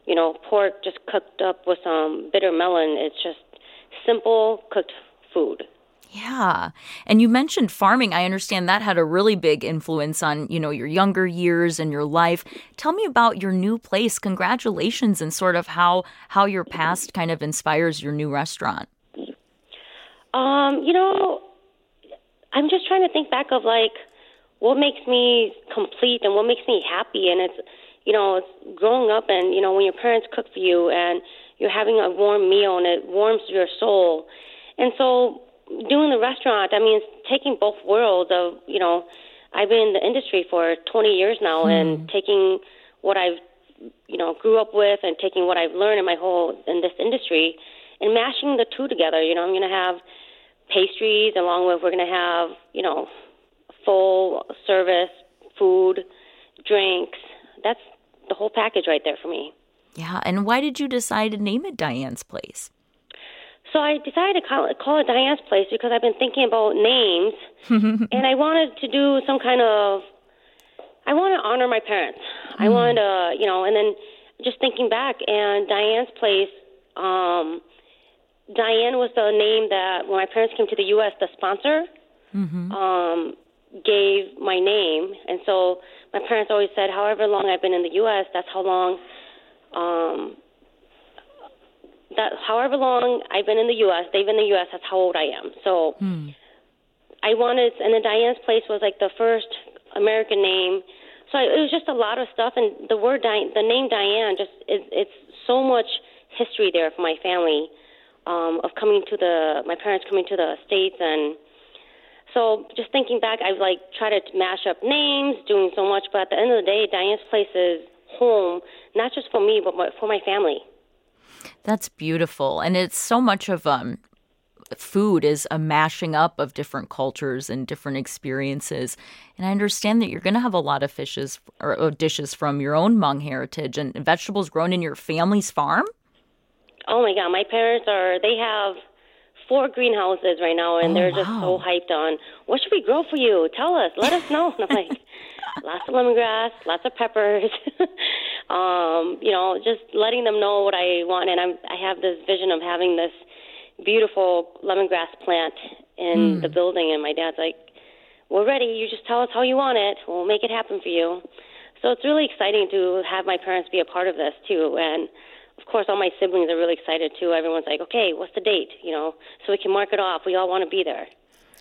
you know, pork just cooked up with some bitter melon. It's just simple cooked food. Yeah. And you mentioned farming. I understand that had a really big influence on, you know, your younger years and your life. Tell me about your new place. Congratulations and sort of how how your past kind of inspires your new restaurant. Um, you know, I'm just trying to think back of like what makes me complete and what makes me happy. And it's you know it's growing up and you know when your parents cook for you and you're having a warm meal and it warms your soul. And so doing the restaurant i mean it's taking both worlds of you know i've been in the industry for 20 years now hmm. and taking what i've you know grew up with and taking what i've learned in my whole in this industry and mashing the two together. You know i'm going to have pastries along with we're going to have you know full service, food, drinks. That's the whole package right there for me. Yeah, and why did you decide to name it Diane's Place? So I decided to call it, call it Diane's Place because I've been thinking about names, and I wanted to do some kind of. I want to honor my parents. Mm. I wanted to, you know, and then just thinking back, and Diane's Place. Um, Diane was the name that when my parents came to the U.S., the sponsor. Mm-hmm. Um, gave my name, and so my parents always said, however long I've been in the U.S., that's how long. Um, that however long I've been in the U.S., they've been in the U.S. That's how old I am. So hmm. I wanted, and then Diane's Place was like the first American name, so it was just a lot of stuff, and the word Di- the name Diane just is it's so much history there for my family um, of coming to the my parents coming to the states and. So just thinking back, I've like tried to mash up names, doing so much, but at the end of the day, Diane's place is home, not just for me, but for my family. That's beautiful, and it's so much of um, food is a mashing up of different cultures and different experiences. And I understand that you're going to have a lot of fishes or, dishes from your own Hmong heritage and vegetables grown in your family's farm. Oh my God, my parents are, they have four greenhouses right now, and Oh, they're just wow. so hyped on what should we grow for you? Tell us, let us know. And I'm like, lots of lemongrass, lots of peppers. um, you know, just letting them know what I want, and I'm I have this vision of having this beautiful lemongrass plant in Hmm. the building, and my dad's like, "We're ready. You just tell us how you want it. We'll make it happen for you." So it's really exciting to have my parents be a part of this too, and of course, all my siblings are really excited too. Everyone's like, "Okay, what's the date?" You know, so we can mark it off. We all want to be there.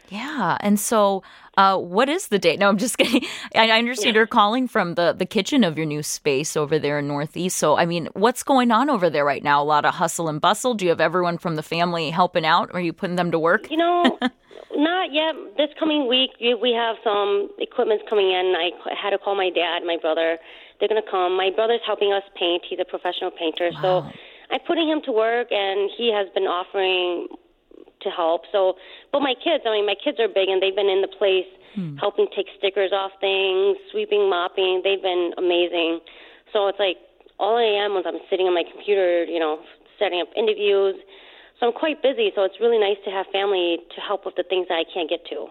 Yeah, and so uh, what is the date? No, I'm just kidding. I, I understand you're calling from the the kitchen of your new space over there in Northeast. So, I mean, what's going on over there right now? A lot of hustle and bustle. Do you have everyone from the family helping out? Are you putting them to work? You know, not yet. This coming week, we we have some equipment coming in. I had to call my dad, my brother. They're going to come. My brother's helping us paint. He's a professional painter. So I'm putting him to work, and he has been offering to help. So, but my kids, I mean, my kids are big, and they've been in the place hmm. helping take stickers off things, sweeping, mopping. They've been amazing. So it's like all I am is I'm sitting on my computer, you know, setting up interviews. So I'm quite busy. So it's really nice to have family to help with the things that I can't get to.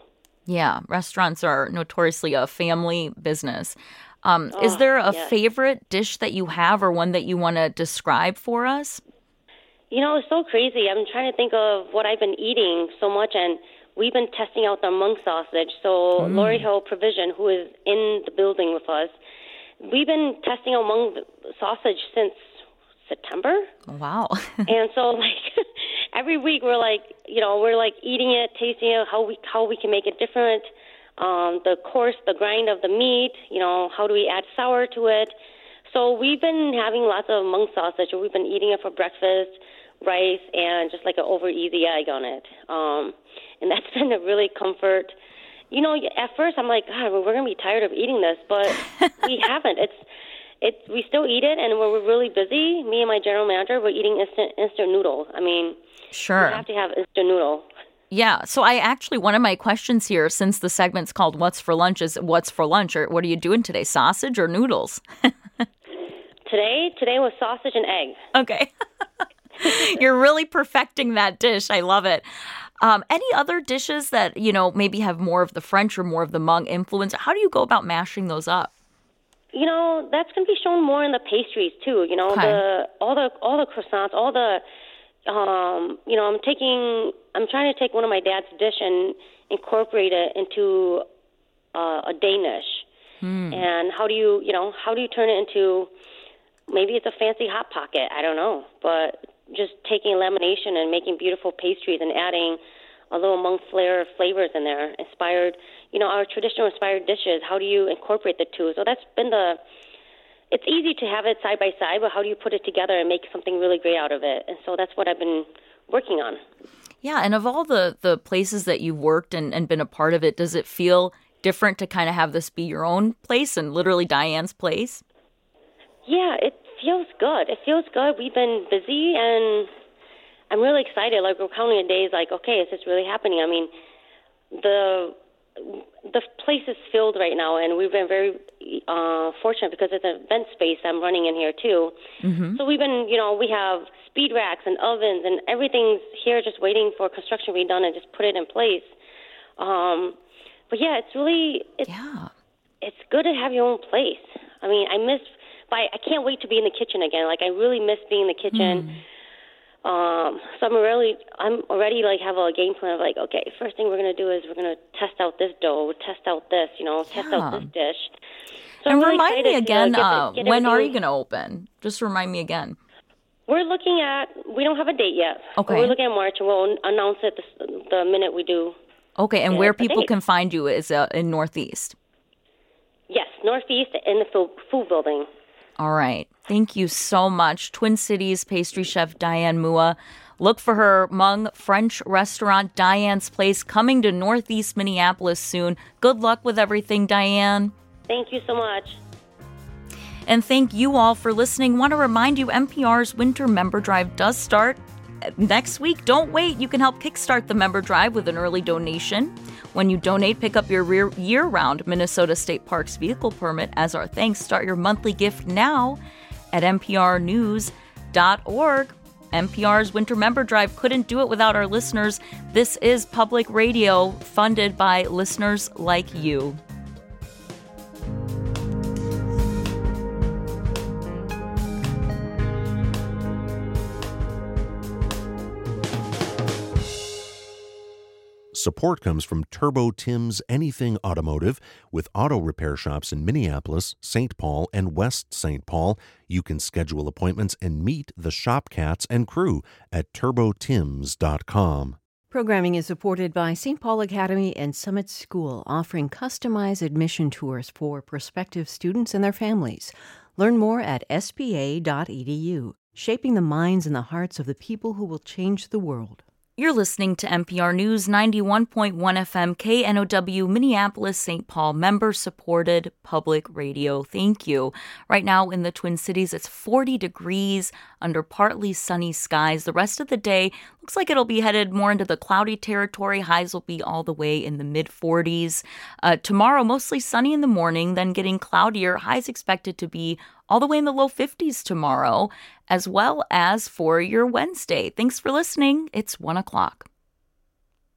Yeah, restaurants are notoriously a family business. Um, is Oh, there a yes. favorite dish that you have or one that you want to describe for us? You know, it's so crazy. I'm trying to think of what I've been eating so much, and we've been testing out the Hmong sausage. So Mm. Lowry Hill Provision, who is in the building with us, we've been testing out Hmong sausage since September. Wow. and so like every week we're like you know we're like eating it tasting it how we how we can make it different um the course the grind of the meat you know how do we add sour to it? So we've been having lots of Hmong sausage. We've been eating it for breakfast rice and just like an over easy egg on it. Um and that's been a really comfort. You know at first i'm like god we're going to be tired of eating this but we haven't. It's it we still eat it and when we're really busy. Me and my general manager we're eating instant instant noodle. I mean Sure. you have to have instant noodle Yeah. So I actually one of my questions here, since the segment's called "What's for Lunch," is "What's for lunch?" or "What are you doing today? Sausage or noodles?" today today was sausage and egg Okay. You're really perfecting that dish. I love it. Um, any other dishes that you know maybe have more of the French or more of the Hmong influence? How do you go about mashing those up? you know that's going to be shown more in the pastries too you know Okay. the all the all the croissants all the um you know i'm taking i'm trying to take one of my dad's dish and incorporate it into uh, a danish Hmm. and how do you you know how do you turn it into maybe it's a fancy hot pocket i don't know but just taking lamination and making beautiful pastries and adding a little Hmong flair flavors in there inspired you know our traditional inspired dishes how do you incorporate the two so that's been the it's easy to have it side by side but how do you put it together and make something really great out of it and so that's what i've been working on Yeah, and of all the the places that you've worked and, and been a part of it, does it feel different to kind of have this be your own place and literally Diane's place? Yeah, it feels good. It feels good. We've been busy, and I'm really excited. Like we're counting the days. Like, okay, is this really happening? I mean, the the place is filled right now, and we've been very uh, fortunate because it's an event space I'm running in here too. Mm-hmm. So we've been, you know, we have speed racks and ovens, and everything's here just waiting for construction to be done and just put it in place. Um, but yeah, it's really it's yeah. it's good to have your own place. I mean, I miss, but I can't wait to be in the kitchen again. Like I really miss being in the kitchen. Um, so I'm really, I'm already like have a game plan of like, okay, first thing we're gonna do is we're gonna test out this dough, test out this, you know, test out this dish. So and really remind me excited to, again, get uh, get when are you going to open? Just remind me again. We're looking at. We don't have a date yet. Okay. We're looking at March, and we'll announce it the, the minute we do. Okay, and where people can find you is uh, in Northeast. Yes. Northeast in the food building. All right. Thank you so much. Twin Cities pastry chef Diane Moua. Look for her Hmong French restaurant Diane's Place coming to Northeast Minneapolis soon. Good luck with everything, Diane. Thank you so much. And thank you all for listening. Want to remind you MPR's Winter Member Drive does start next week. Don't wait. You can help kickstart the member drive with an early donation. When you donate, pick up your year round Minnesota State Parks vehicle permit as our thanks. Start your monthly gift now at mprnews.org. MPR's Winter Member Drive couldn't do it without our listeners. This is public radio funded by listeners like you. Support comes from Turbo Tim's Anything Automotive with auto repair shops in Minneapolis, St. Paul, and West St. Paul. You can schedule appointments and meet the shop cats and crew at turbotims.com. Programming is supported by St. Paul Academy and Summit School, offering customized admission tours for prospective students and their families. Learn more at spa.edu, shaping the minds and the hearts of the people who will change the world. You're listening to MPR News 91.1 FM KNOW Minneapolis St. Paul member supported public radio. Thank you. Right now in the Twin Cities it's 40 degrees under partly sunny skies. The rest of the day looks like it'll be headed more into the cloudy territory. Highs will be all the way in the mid 40s. Uh, tomorrow mostly sunny in the morning, then getting cloudier. Highs expected to be all the way in the low 50s tomorrow, as well as for your Wednesday. Thanks for listening. It's one o'clock.